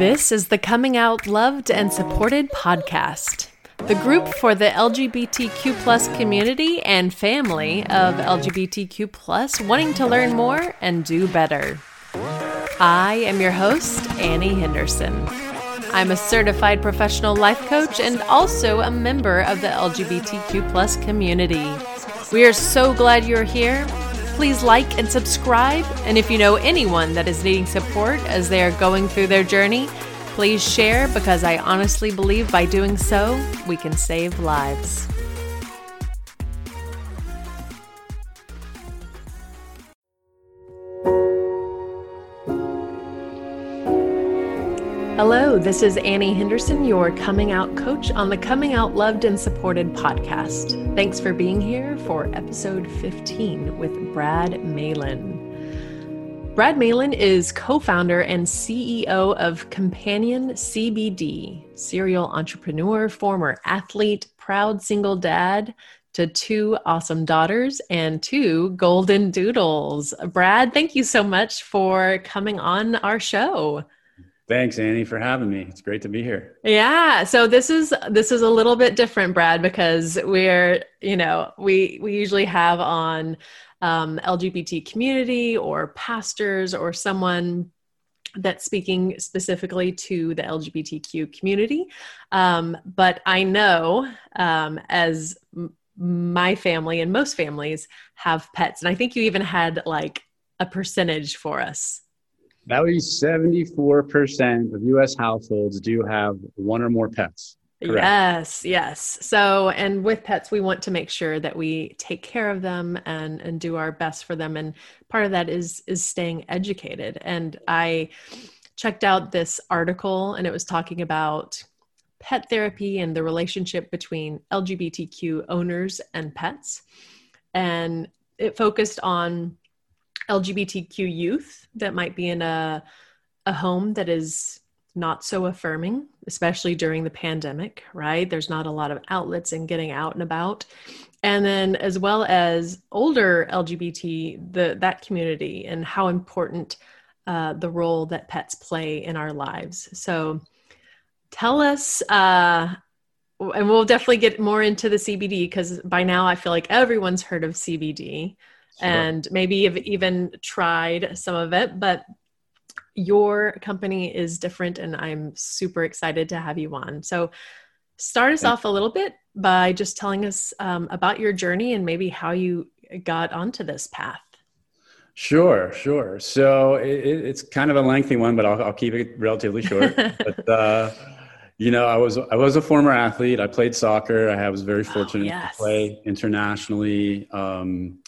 This is the Coming Out Loved and Supported podcast, the group for the LGBTQ plus community and family of LGBTQ plus wanting to learn more and do better. I am your host, Annie Henderson. I'm a certified professional life coach and also a member of the LGBTQ plus community. We are so glad you're here please like and subscribe. And if you know anyone that is needing support as they are going through their journey, please share because I honestly believe by doing so, we can save lives. Hello, this is Annie Henderson, your coming out coach on the Coming Out Loved and Supported podcast. Thanks for being here for episode 15 with Brad Malin. Brad Malin is co founder and CEO of Companion CBD, serial entrepreneur, former athlete, proud single dad to two awesome daughters and two golden doodles. Brad, thank you so much for coming on our show. Thanks, Annie, for having me. It's great to be here. Yeah. So this is this is a little bit different, Brad, because we're you know we we usually have on um, LGBT community or pastors or someone that's speaking specifically to the LGBTQ community. Um, but I know um, as my family and most families have pets, and I think you even had like a percentage for us that would be 74% of US households do have one or more pets. Correct. Yes, yes. So, and with pets, we want to make sure that we take care of them and and do our best for them. And part of that is is staying educated. And I checked out this article, and it was talking about pet therapy and the relationship between LGBTQ owners and pets, and it focused on LGBTQ youth that might be in a a home that is not so affirming, especially during the pandemic, right? There's not a lot of outlets and getting out and about. And then as well as older LGBT, the that community and how important uh, the role that pets play in our lives. So tell us uh, and we'll definitely get more into the CBD because by now I feel like everyone's heard of CBD and maybe you've even tried some of it, but your company is different and I'm super excited to have you on. So, start us off a little bit by just telling us um, about your journey and maybe how you got onto this path. Sure, sure. So it, it's kind of a lengthy one, but I'll, I'll keep it relatively short. but uh, you know, I was I was a former athlete. I played soccer. I was very oh, fortunate oh, yes. to play internationally. Um,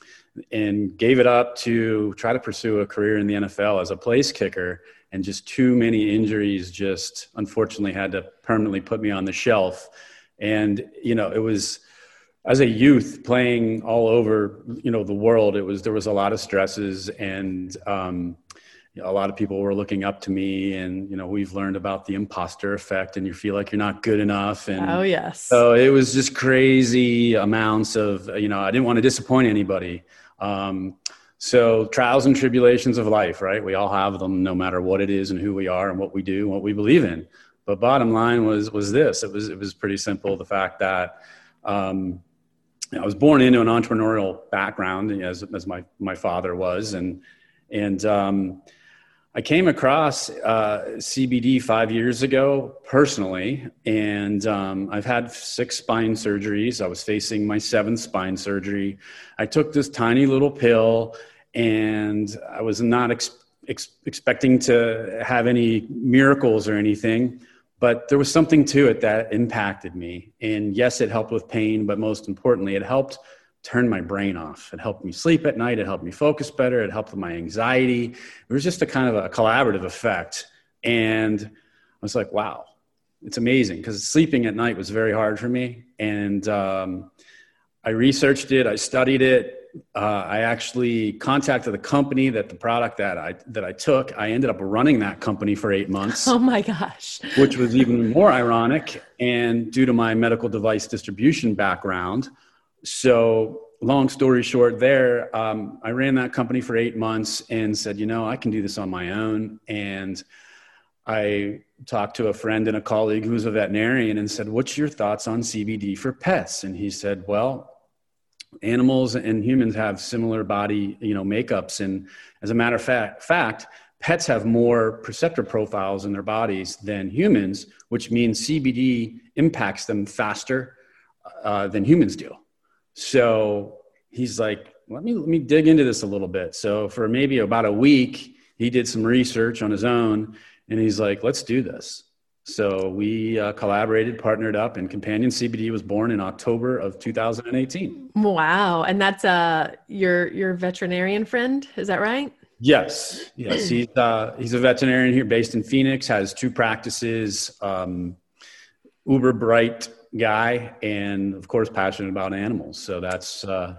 and gave it up to try to pursue a career in the NFL as a place kicker. And just too many injuries just unfortunately had to permanently put me on the shelf. And, you know, it was as a youth playing all over, you know, the world, it was, there was a lot of stresses and, um, a lot of people were looking up to me and you know we've learned about the imposter effect and you feel like you're not good enough and oh yes so it was just crazy amounts of you know i didn't want to disappoint anybody um, so trials and tribulations of life, right? We all have them, no matter what it is and who we are and what we do and what we believe in. But bottom line was was this: it was it was pretty simple. The fact that um, I was born into an entrepreneurial background, as as my my father was, and and um, I came across uh, CBD five years ago personally, and um, I've had six spine surgeries. I was facing my seventh spine surgery. I took this tiny little pill, and I was not ex- ex- expecting to have any miracles or anything, but there was something to it that impacted me. And yes, it helped with pain, but most importantly, it helped turned my brain off. It helped me sleep at night. It helped me focus better. It helped with my anxiety. It was just a kind of a collaborative effect. And I was like, wow, it's amazing because sleeping at night was very hard for me. And um, I researched it, I studied it. Uh, I actually contacted the company that the product that I that I took. I ended up running that company for eight months. Oh my gosh! which was even more ironic. And due to my medical device distribution background, so long story short there um, i ran that company for eight months and said you know i can do this on my own. And I talked to a friend and a colleague who's a veterinarian and said, What's your thoughts on CBD for pets? And he said, Well, animals and humans have similar body you know makeups. And as a matter of fact, fact pets have more receptor profiles in their bodies than humans which means cbd impacts them faster uh, than humans do so he's like let me let me dig into this a little bit so for maybe about a week he did some research on his own and he's like let's do this so we uh, collaborated, partnered up, and Companion CBD was born in October of 2018. Wow, and that's uh your your veterinarian friend, is that right? Yes, yes. He's uh, he's a veterinarian here, based in Phoenix. Has two practices. Um, uber bright guy, and of course, passionate about animals. So that's uh,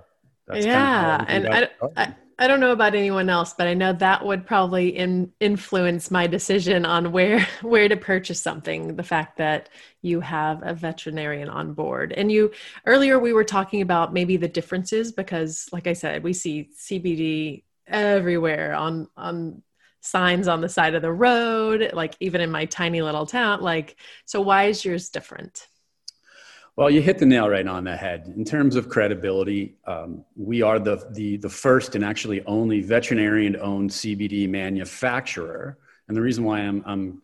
that's yeah. Kind of and I, I I don't know about anyone else, but I know that would probably in, influence my decision on where where to purchase something. The fact that you have a veterinarian on board, and you earlier we were talking about maybe the differences because, like I said, we see CBD everywhere on on signs on the side of the road, like even in my tiny little town. Like, so why is yours different? Well, you hit the nail right on the head. In terms of credibility, um, we are the, the, the first and actually only veterinarian owned CBD manufacturer. And the reason why I'm, I'm,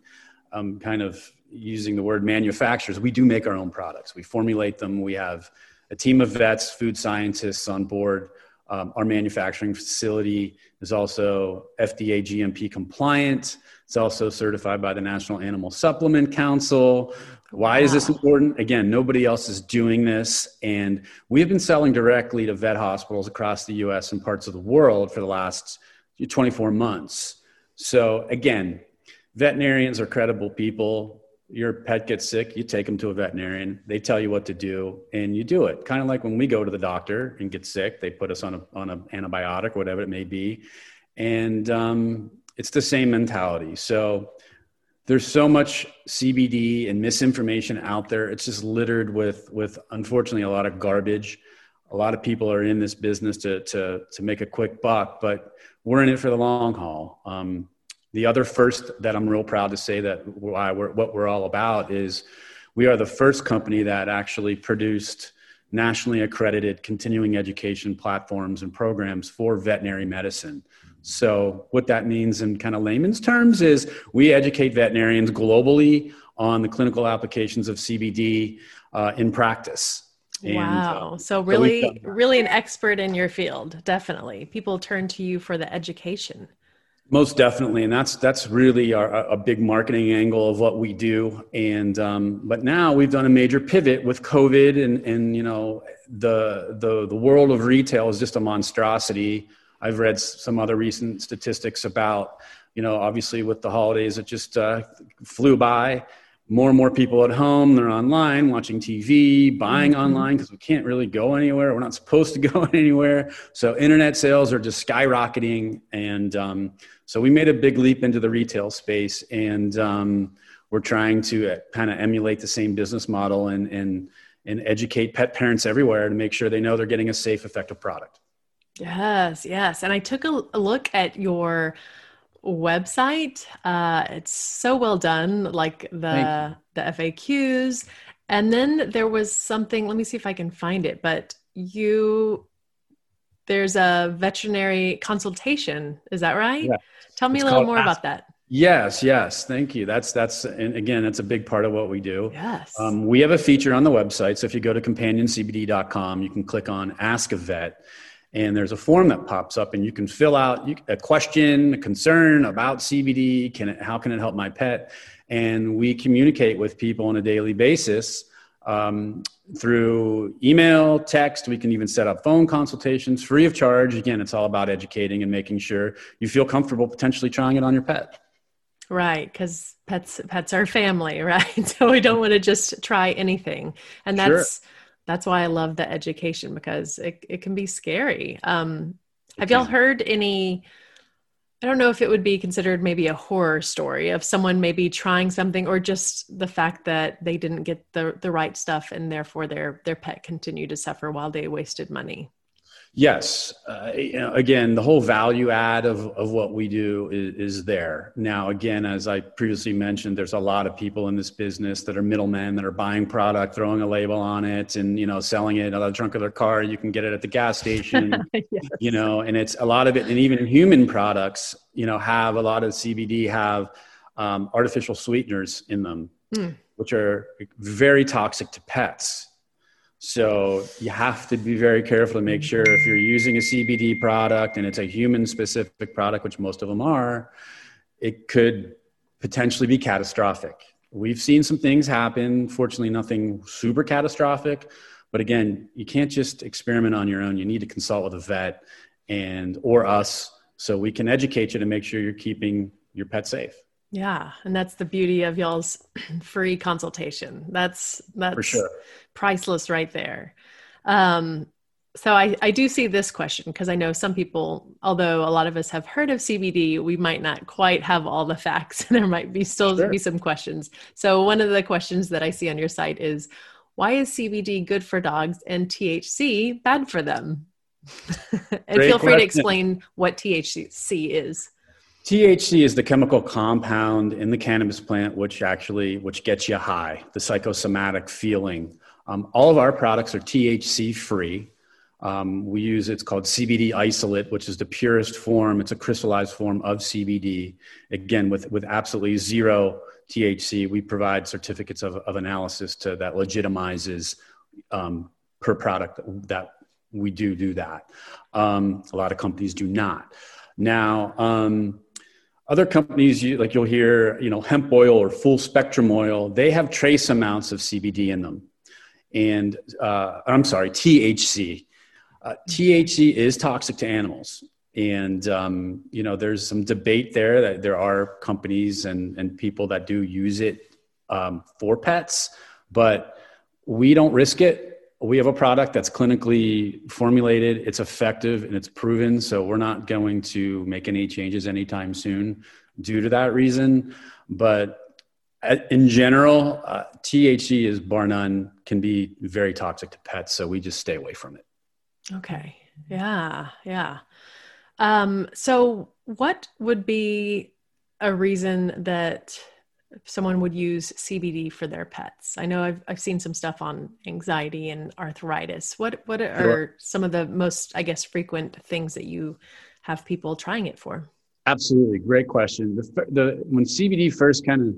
I'm kind of using the word manufacturers, we do make our own products. We formulate them. We have a team of vets, food scientists on board. Um, our manufacturing facility is also FDA GMP compliant. It's also certified by the National Animal Supplement Council. Why wow. is this important? Again, nobody else is doing this. And we have been selling directly to vet hospitals across the US and parts of the world for the last 24 months. So, again, veterinarians are credible people. Your pet gets sick, you take them to a veterinarian. They tell you what to do, and you do it. Kind of like when we go to the doctor and get sick, they put us on a on an antibiotic, whatever it may be, and um, it's the same mentality. So there's so much CBD and misinformation out there. It's just littered with with unfortunately a lot of garbage. A lot of people are in this business to to to make a quick buck, but we're in it for the long haul. Um, the other first that I'm real proud to say that why we're, what we're all about is we are the first company that actually produced nationally accredited continuing education platforms and programs for veterinary medicine. So, what that means in kind of layman's terms is we educate veterinarians globally on the clinical applications of CBD uh, in practice. And, wow. Uh, so, really, so really an expert in your field, definitely. People turn to you for the education. Most definitely, and that's that's really our, a big marketing angle of what we do. And um, but now we've done a major pivot with COVID, and and you know the the the world of retail is just a monstrosity. I've read some other recent statistics about, you know, obviously with the holidays, it just uh, flew by. More and more people at home, they're online, watching TV, buying mm-hmm. online because we can't really go anywhere. We're not supposed to go anywhere. So, internet sales are just skyrocketing. And um, so, we made a big leap into the retail space. And um, we're trying to uh, kind of emulate the same business model and, and, and educate pet parents everywhere to make sure they know they're getting a safe, effective product. Yes, yes. And I took a, a look at your website. Uh, it's so well done, like the the FAQs. And then there was something, let me see if I can find it, but you there's a veterinary consultation. Is that right? Yeah. Tell me it's a little more Ask- about that. Yes, yes. Thank you. That's that's and again, that's a big part of what we do. Yes. Um, we have a feature on the website. So if you go to companioncbd.com, you can click on Ask a Vet and there's a form that pops up and you can fill out a question a concern about cbd can it, how can it help my pet? And we communicate with people on a daily basis um, through email text. We can even set up phone consultations free of charge. Again it's all about educating and making sure you feel comfortable potentially trying it on your pet. Right because pets pets are family right? So we don't want to just try anything. And that's sure that's why I love the education because it, it can be scary. Um, have y'all heard any? I don't know if it would be considered maybe a horror story of someone maybe trying something or just the fact that they didn't get the, the right stuff and therefore their their pet continued to suffer while they wasted money. Yes. Uh, you know, again, the whole value add of, of what we do is, is, there. Now, again, as I previously mentioned, there's a lot of people in this business that are middlemen that are buying product, throwing a label on it and, you know, selling it out of the trunk of their car. You can get it at the gas station, yes. you know, and it's a lot of it. And even human products, you know, have a lot of CBD have um, artificial sweeteners in them, mm. which are very toxic to pets so you have to be very careful to make sure if you're using a CBD product and it's a human specific product, which most of them are, it could potentially be catastrophic. We've seen some things happen, fortunately, nothing super catastrophic. But again, you can't just experiment on your own. You need to consult with a vet and or us so we can educate you to make sure you're keeping your pet safe. Yeah, and that's the beauty of y'all's free consultation. That's that's sure. priceless right there. Um, so I, I do see this question because I know some people, although a lot of us have heard of CBD, we might not quite have all the facts. there might be still sure. be some questions. So one of the questions that I see on your site is, why is CBD good for dogs and THC bad for them? and Great feel free question. to explain what THC is. THC is the chemical compound in the cannabis plant which actually which gets you high, the psychosomatic feeling. Um, all of our products are THC free. Um, we use it's called CBD isolate, which is the purest form. It's a crystallized form of CBD. Again, with with absolutely zero THC, we provide certificates of, of analysis to that legitimizes um, per product that we do do that. Um, a lot of companies do not. Now, um, other companies, you, like you'll hear, you know, hemp oil or full spectrum oil, they have trace amounts of CBD in them. And uh, I'm sorry, THC. Uh, THC is toxic to animals. And, um, you know, there's some debate there that there are companies and, and people that do use it um, for pets, but we don't risk it we have a product that's clinically formulated it's effective and it's proven so we're not going to make any changes anytime soon due to that reason. But uh, in general uh, thc is bar none can be very toxic to pets so we just stay away from it. Okay. Yeah yeah. Um, so what would be a reason that someone would use CBD for their pets? I know I've I've seen some stuff on anxiety and arthritis. What what are sure. some of the most I guess frequent things that you have people trying it for? Absolutely, great question. The, the when CBD first kind of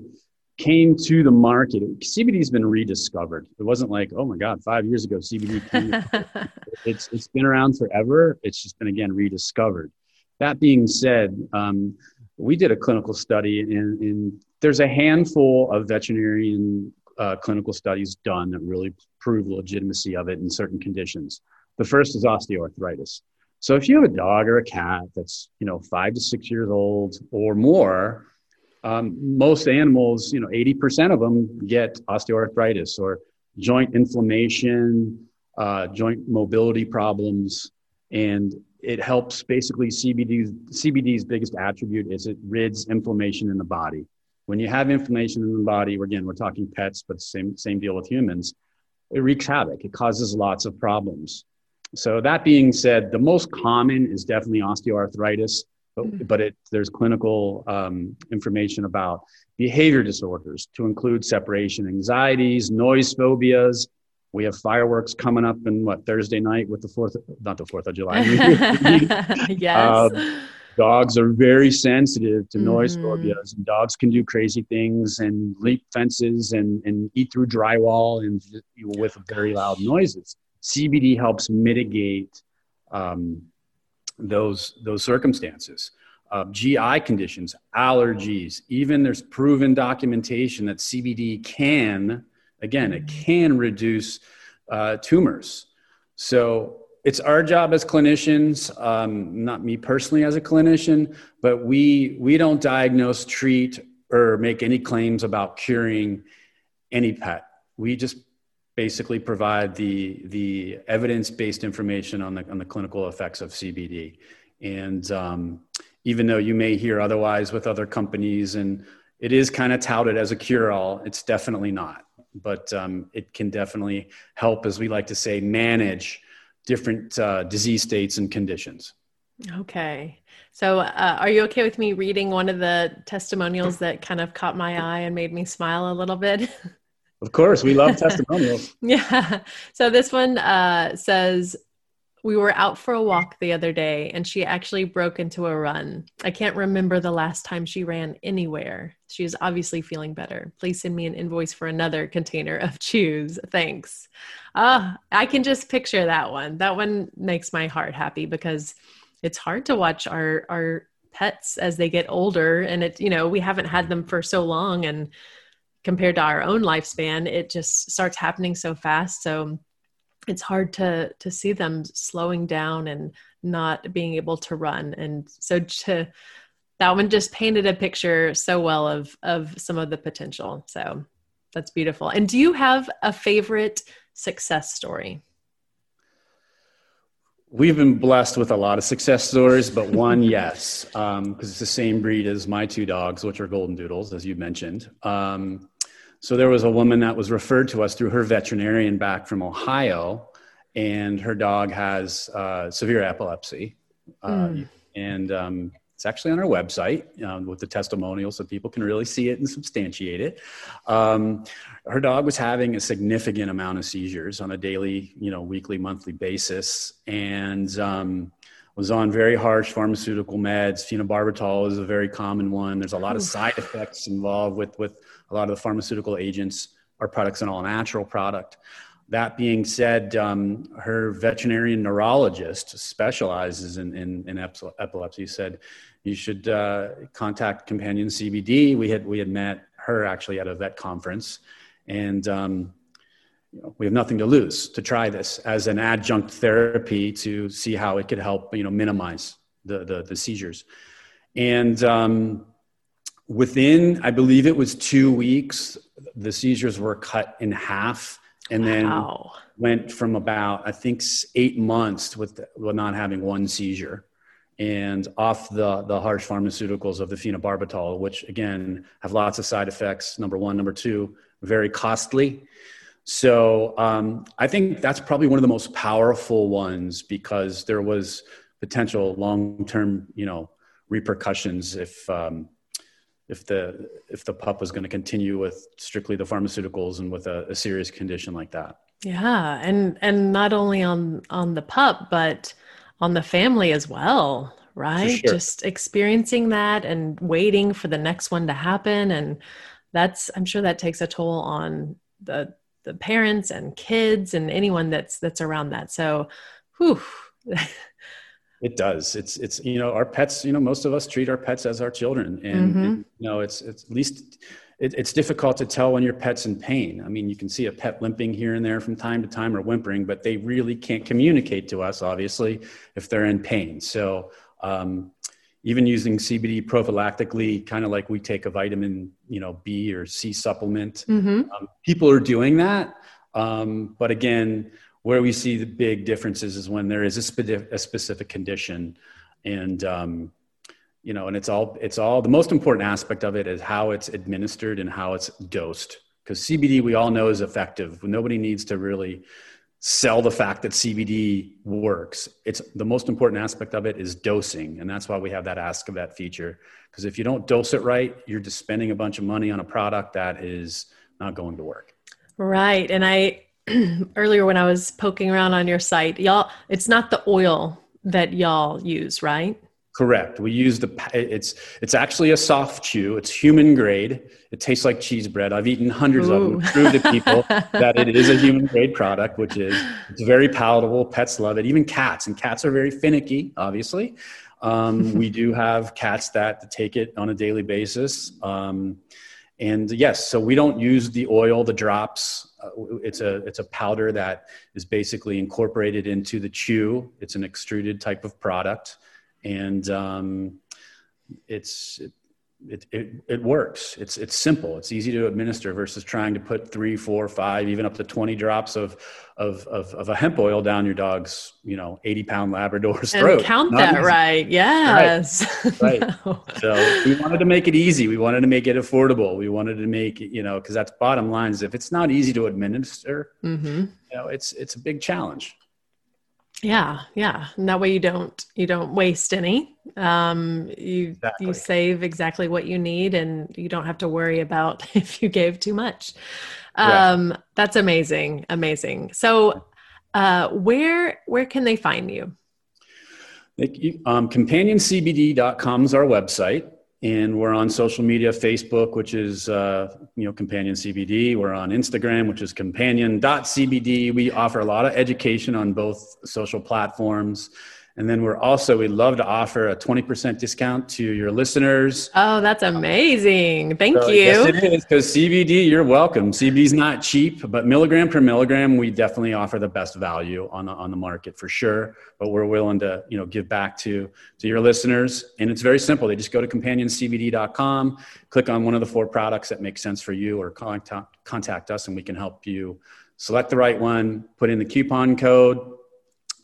came to the market, CBD has been rediscovered. It wasn't like, oh my God, five years ago CBD came. it's it's been around forever. It's just been again rediscovered. That being said, um, we did a clinical study in, in there's a handful of veterinarian uh, clinical studies done that really prove the legitimacy of it in certain conditions. The first is osteoarthritis. So if you have a dog or a cat that's you know five to six years old or more, um, most animals, you know, 80% of them get osteoarthritis or joint inflammation, uh, joint mobility problems, and it helps basically CBD's CBD's biggest attribute is it rids inflammation in the body. When you have inflammation in the body, again, we're talking pets, but same same deal with humans. It wreaks havoc. It causes lots of problems. So that being said, the most common is definitely osteoarthritis, but, mm-hmm. but it, there's clinical um, information about behavior disorders to include separation anxieties, noise phobias, we have fireworks coming up in what Thursday night with the fourth, not the Fourth of July. yes. Uh, dogs are very sensitive to noise mm-hmm. phobias, and dogs can do crazy things and leap fences and and eat through drywall and with very loud noises. CBD helps mitigate um, those those circumstances. Uh, GI conditions, allergies, even there's proven documentation that CBD can Again, it can reduce uh, tumors. So it's our job as clinicians, um, not me personally as a clinician, but we we don't diagnose, treat, or make any claims about curing any pet. We just basically provide the the evidence based information on the on the clinical effects of CBD. And um, even though you may hear otherwise with other companies, and it is kind of touted as a cure all, it's definitely not but um, it can definitely help, as we like to say, manage different uh, disease states and conditions. Okay. So, uh, are you okay with me reading one of the testimonials that kind of caught my eye and made me smile a little bit? Of course, we love testimonials. yeah. So, this one uh, says, we were out for a walk the other day and she actually broke into a run. I can't remember the last time she ran anywhere. She is obviously feeling better. Please send me an invoice for another container of chews. Thanks. Ah, I can just picture that one. That one makes my heart happy because it's hard to watch our our pets as they get older and it you know, we haven't had them for so long and compared to our own lifespan, it just starts happening so fast. So it's hard to to see them slowing down and not being able to run. And so to that one just painted a picture so well of of some of the potential. So that's beautiful. And do you have a favorite success story? We've been blessed with a lot of success stories but one yes because um, it's the same breed as my two dogs which are golden doodles as you mentioned. Um, so there was a woman that was referred to us through her veterinarian back from Ohio, and her dog has uh, severe epilepsy. Uh, mm. And um, it's actually on our website um, with the testimonial so people can really see it and substantiate it. Um, her dog was having a significant amount of seizures on a daily, you know, weekly, monthly basis. And um, was on very harsh pharmaceutical meds. Phenobarbital is a very common one. There's a lot of side effects involved with, with a lot of the pharmaceutical agents. Our product's an all natural product. That being said, um, her veterinarian neurologist specializes in, in, in epilepsy. Said you should uh, contact Companion CBD. We had we had met her actually at a vet conference, and um, you know, we have nothing to lose to try this as an adjunct therapy to see how it could help you know minimize the the, the seizures. And um, within i believe it was two weeks the seizures were cut in half and then wow. went from about i think eight months with, with not having one seizure and off the, the harsh pharmaceuticals of the phenobarbital which again have lots of side effects number one number two very costly so um, i think that's probably one of the most powerful ones because there was potential long-term you know repercussions if um, if the if the pup was going to continue with strictly the pharmaceuticals and with a, a, serious condition like that yeah and and not only on on the pup but on the family as well right sure. just experiencing that and waiting for the next one to happen and that's i'm sure that takes a toll on the the parents and kids and anyone that's that's around that so whew It does. It's it's you know our pets. You know most of us treat our pets as our children, and, mm-hmm. and you know it's it's at least it, it's difficult to tell when your pet's in pain. I mean, you can see a pet limping here and there from time to time or whimpering, but they really can't communicate to us, obviously, if they're in pain. So um, even using CBD prophylactically, kind of like we take a vitamin, you know, B or C supplement, mm-hmm. um, people are doing that. Um, but again, where we see the big differences is when there is a, spe- a specific condition and um, you know and it's all it's all the most important aspect of it is how it's administered and how it's dosed because cbd we all know is effective nobody needs to really sell the fact that cbd works. It's the most important aspect of it is dosing and that's why we have that Ask a Vet feature. Because if you don't dose it right you're just spending a bunch of money on a product that is not going to work. Right and i earlier when I was poking around on your site, y'all, it's not the oil that y'all use, right? Correct. We use the it's it's actually a soft chew. It's human grade. It tastes like cheese bread. I've eaten hundreds Ooh. of them. Prove to people that it is a human grade product, which is it's very palatable. Pets love it. Even cats, and cats are very finicky. Obviously, um, we do have cats that take it on a daily basis. Um, and yes, so we don't use the oil, the drops. Uh, it's a it's a powder that is basically incorporated into the chew. It's an extruded type of product, and um, it's it, it, it works. It's, it's simple. It's easy to administer versus trying to put three, four, five, even up to 20 drops of, of, of, of a hemp oil down your dog's, you know, 80 pound Labrador's and throat. Count Not that easy. right. Yes. Right. right. no. So we wanted to make it easy. We wanted to make it affordable. We wanted to make it, you know, cause that's bottom line is if it's not easy to administer, mm-hmm. you know, it's, it's a big challenge. Yeah, yeah. And that way you don't you don't waste any. Um, you Exactly. you save exactly what you need, and you don't have to worry about if you gave too much. Um, that's amazing, amazing. So, uh, where where can they find you- Um, CompanionCBD.com is our website, and we're on social media: Facebook, which is uh, you know Companion CBD. We're on Instagram, which is Companion.cbd. We offer a lot of education on both social platforms, and then we're also we love to offer a twenty percent discount to your listeners. Oh, that's amazing. Thank So, you. Yes, it is because CBD, you're welcome. CBD is not cheap, but milligram per milligram, we definitely offer the best value on the on the market for sure. But we're willing to you know give back to to your listeners, and it's very simple. They just go to companioncbd.com, click on one of the four products that make sense for you, or contact contact us, and we can help you select the right one, put in the coupon code,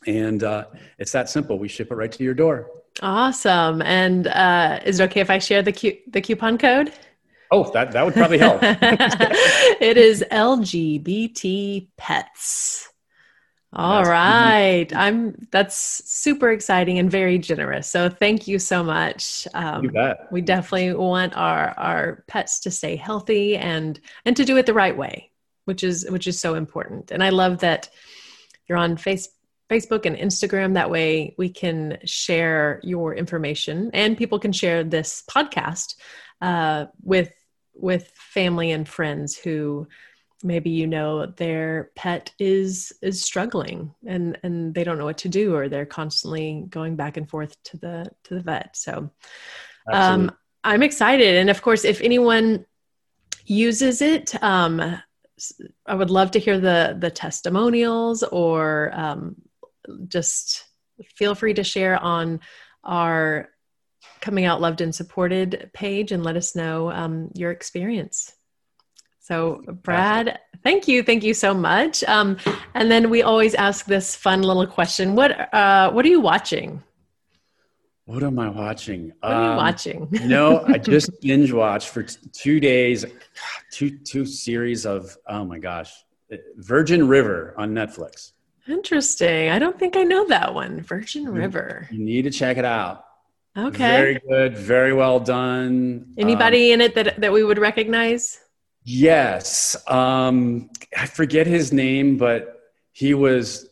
and uh, it's that simple. We ship it right to your door. Awesome. And uh, is it okay if I share the cu- the coupon code? Oh, that that would probably help. it is LGBT pets. All right. I'm that's super exciting and very generous. So thank you so much. Um, you bet. we definitely want our our pets to stay healthy and and to do it the right way, which is which is so important. And I love that you're on face, Facebook and Instagram. That way we can share your information and people can share this podcast uh, with with family and friends who maybe you know their pet is is struggling and and they don't know what to do or they're constantly going back and forth to the to the vet so Absolutely. um, I'm excited. And of course, if anyone uses it, um, I would love to hear the the testimonials or um, just feel free to share on our coming out loved and supported page and let us know um, your experience. So brad thank you. Thank you so much. Um, and then we always ask this fun little question. What uh, what are you watching? What am I watching? what are you Um, watching? no, I just binge watched for t- two days, two two series of oh my gosh, Virgin River on Netflix. Interesting. I don't think I know that one. Virgin. River. You need to check it out. Okay. Very good, very well done. Um, Anybody in it that that we would recognize? yes, um, I forget his name, but he was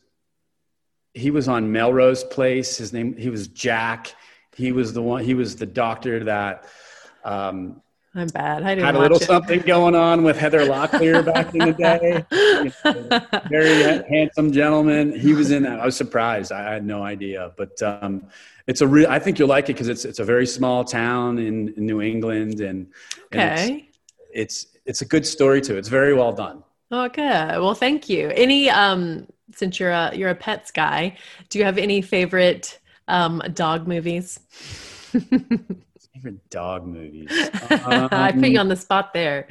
he was on Melrose Place. His name he was Jack. He was the one. He was the doctor that. Um, I'm bad. I didn't had a little it. something going on with Heather Locklear back in the day. Very handsome gentleman. He was in that. I was surprised. I had no idea, but um, it's a real. I think you'll like it because it's it's a very small town in, in New England, and, and it's, okay. it's it's a good story too. It's very well done. Okay. Well, thank you. Any um since you're a you're a pets guy, do you have any favorite um dog movies? Favorite dog movies. I put you Um, on the spot there.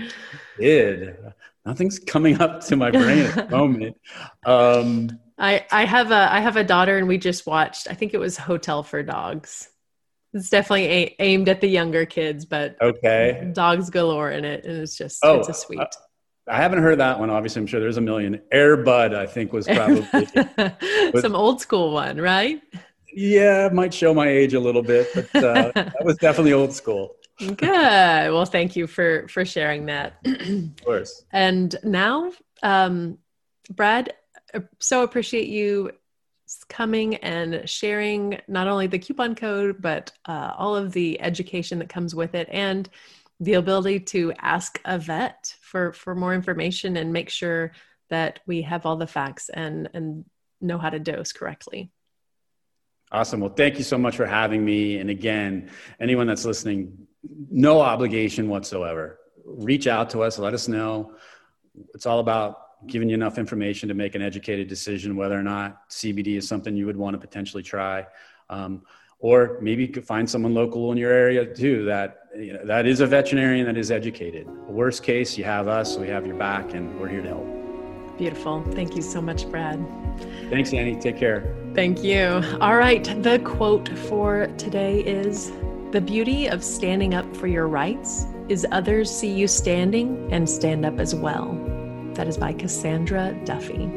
did nothing's coming up to my brain at the moment. Um, I I have a I have a daughter and we just watched I think it was Hotel for Dogs. It's definitely a- aimed at the younger kids, but okay. dogs galore in it and it's just Oh, it's a sweet. uh, I haven't heard that one. Obviously, I'm sure there's a million. Air Bud, I think, was probably Some old school one, right? Yeah, might show my age a little bit, but uh, that was definitely old school. Good. Well, thank you for for sharing that. Of course. and now, um, Brad, uh, so appreciate you coming and sharing not only the coupon code but uh, all of the education that comes with it and the ability to ask a vet for for more information and make sure that we have all the facts and and know how to dose correctly. Awesome. Well, thank you so much for having me. And again, anyone that's listening, no obligation whatsoever. Reach out to us, let us know. It's all about giving you enough information to make an educated decision whether or not CBD is something you would want to potentially try. Um, or maybe you could find someone local in your area too that you know, that is a veterinarian that is educated. Worst case, you have us, we have your back, and we're here to help. Beautiful. Thank you so much, Brad. Thanks, Annie. Take care. Thank you. All right. The quote for today is The beauty of standing up for your rights is others see you standing and stand up as well. That is by Cassandra Duffy.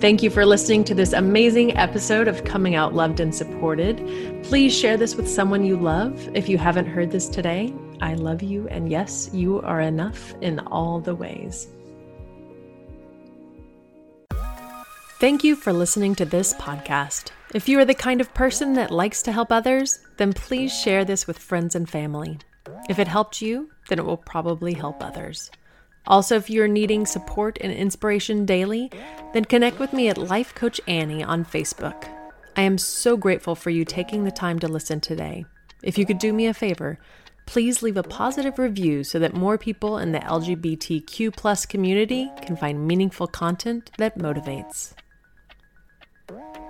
Thank you for listening to this amazing episode of Coming Out Loved and Supported. Please share this with someone you love. If you haven't heard this today, I love you, and yes, you are enough in all the ways. Thank you for listening to this podcast. If you are the kind of person that likes to help others, then please share this with friends and family. If it helped you, then it will probably help others. Also, if you're needing support and inspiration daily, then connect with me at Life Coach Annie on Facebook. I am so grateful for you taking the time to listen today. If you could do me a favor, please leave a positive review so that more people in the LGBTQ community can find meaningful content that motivates. Right.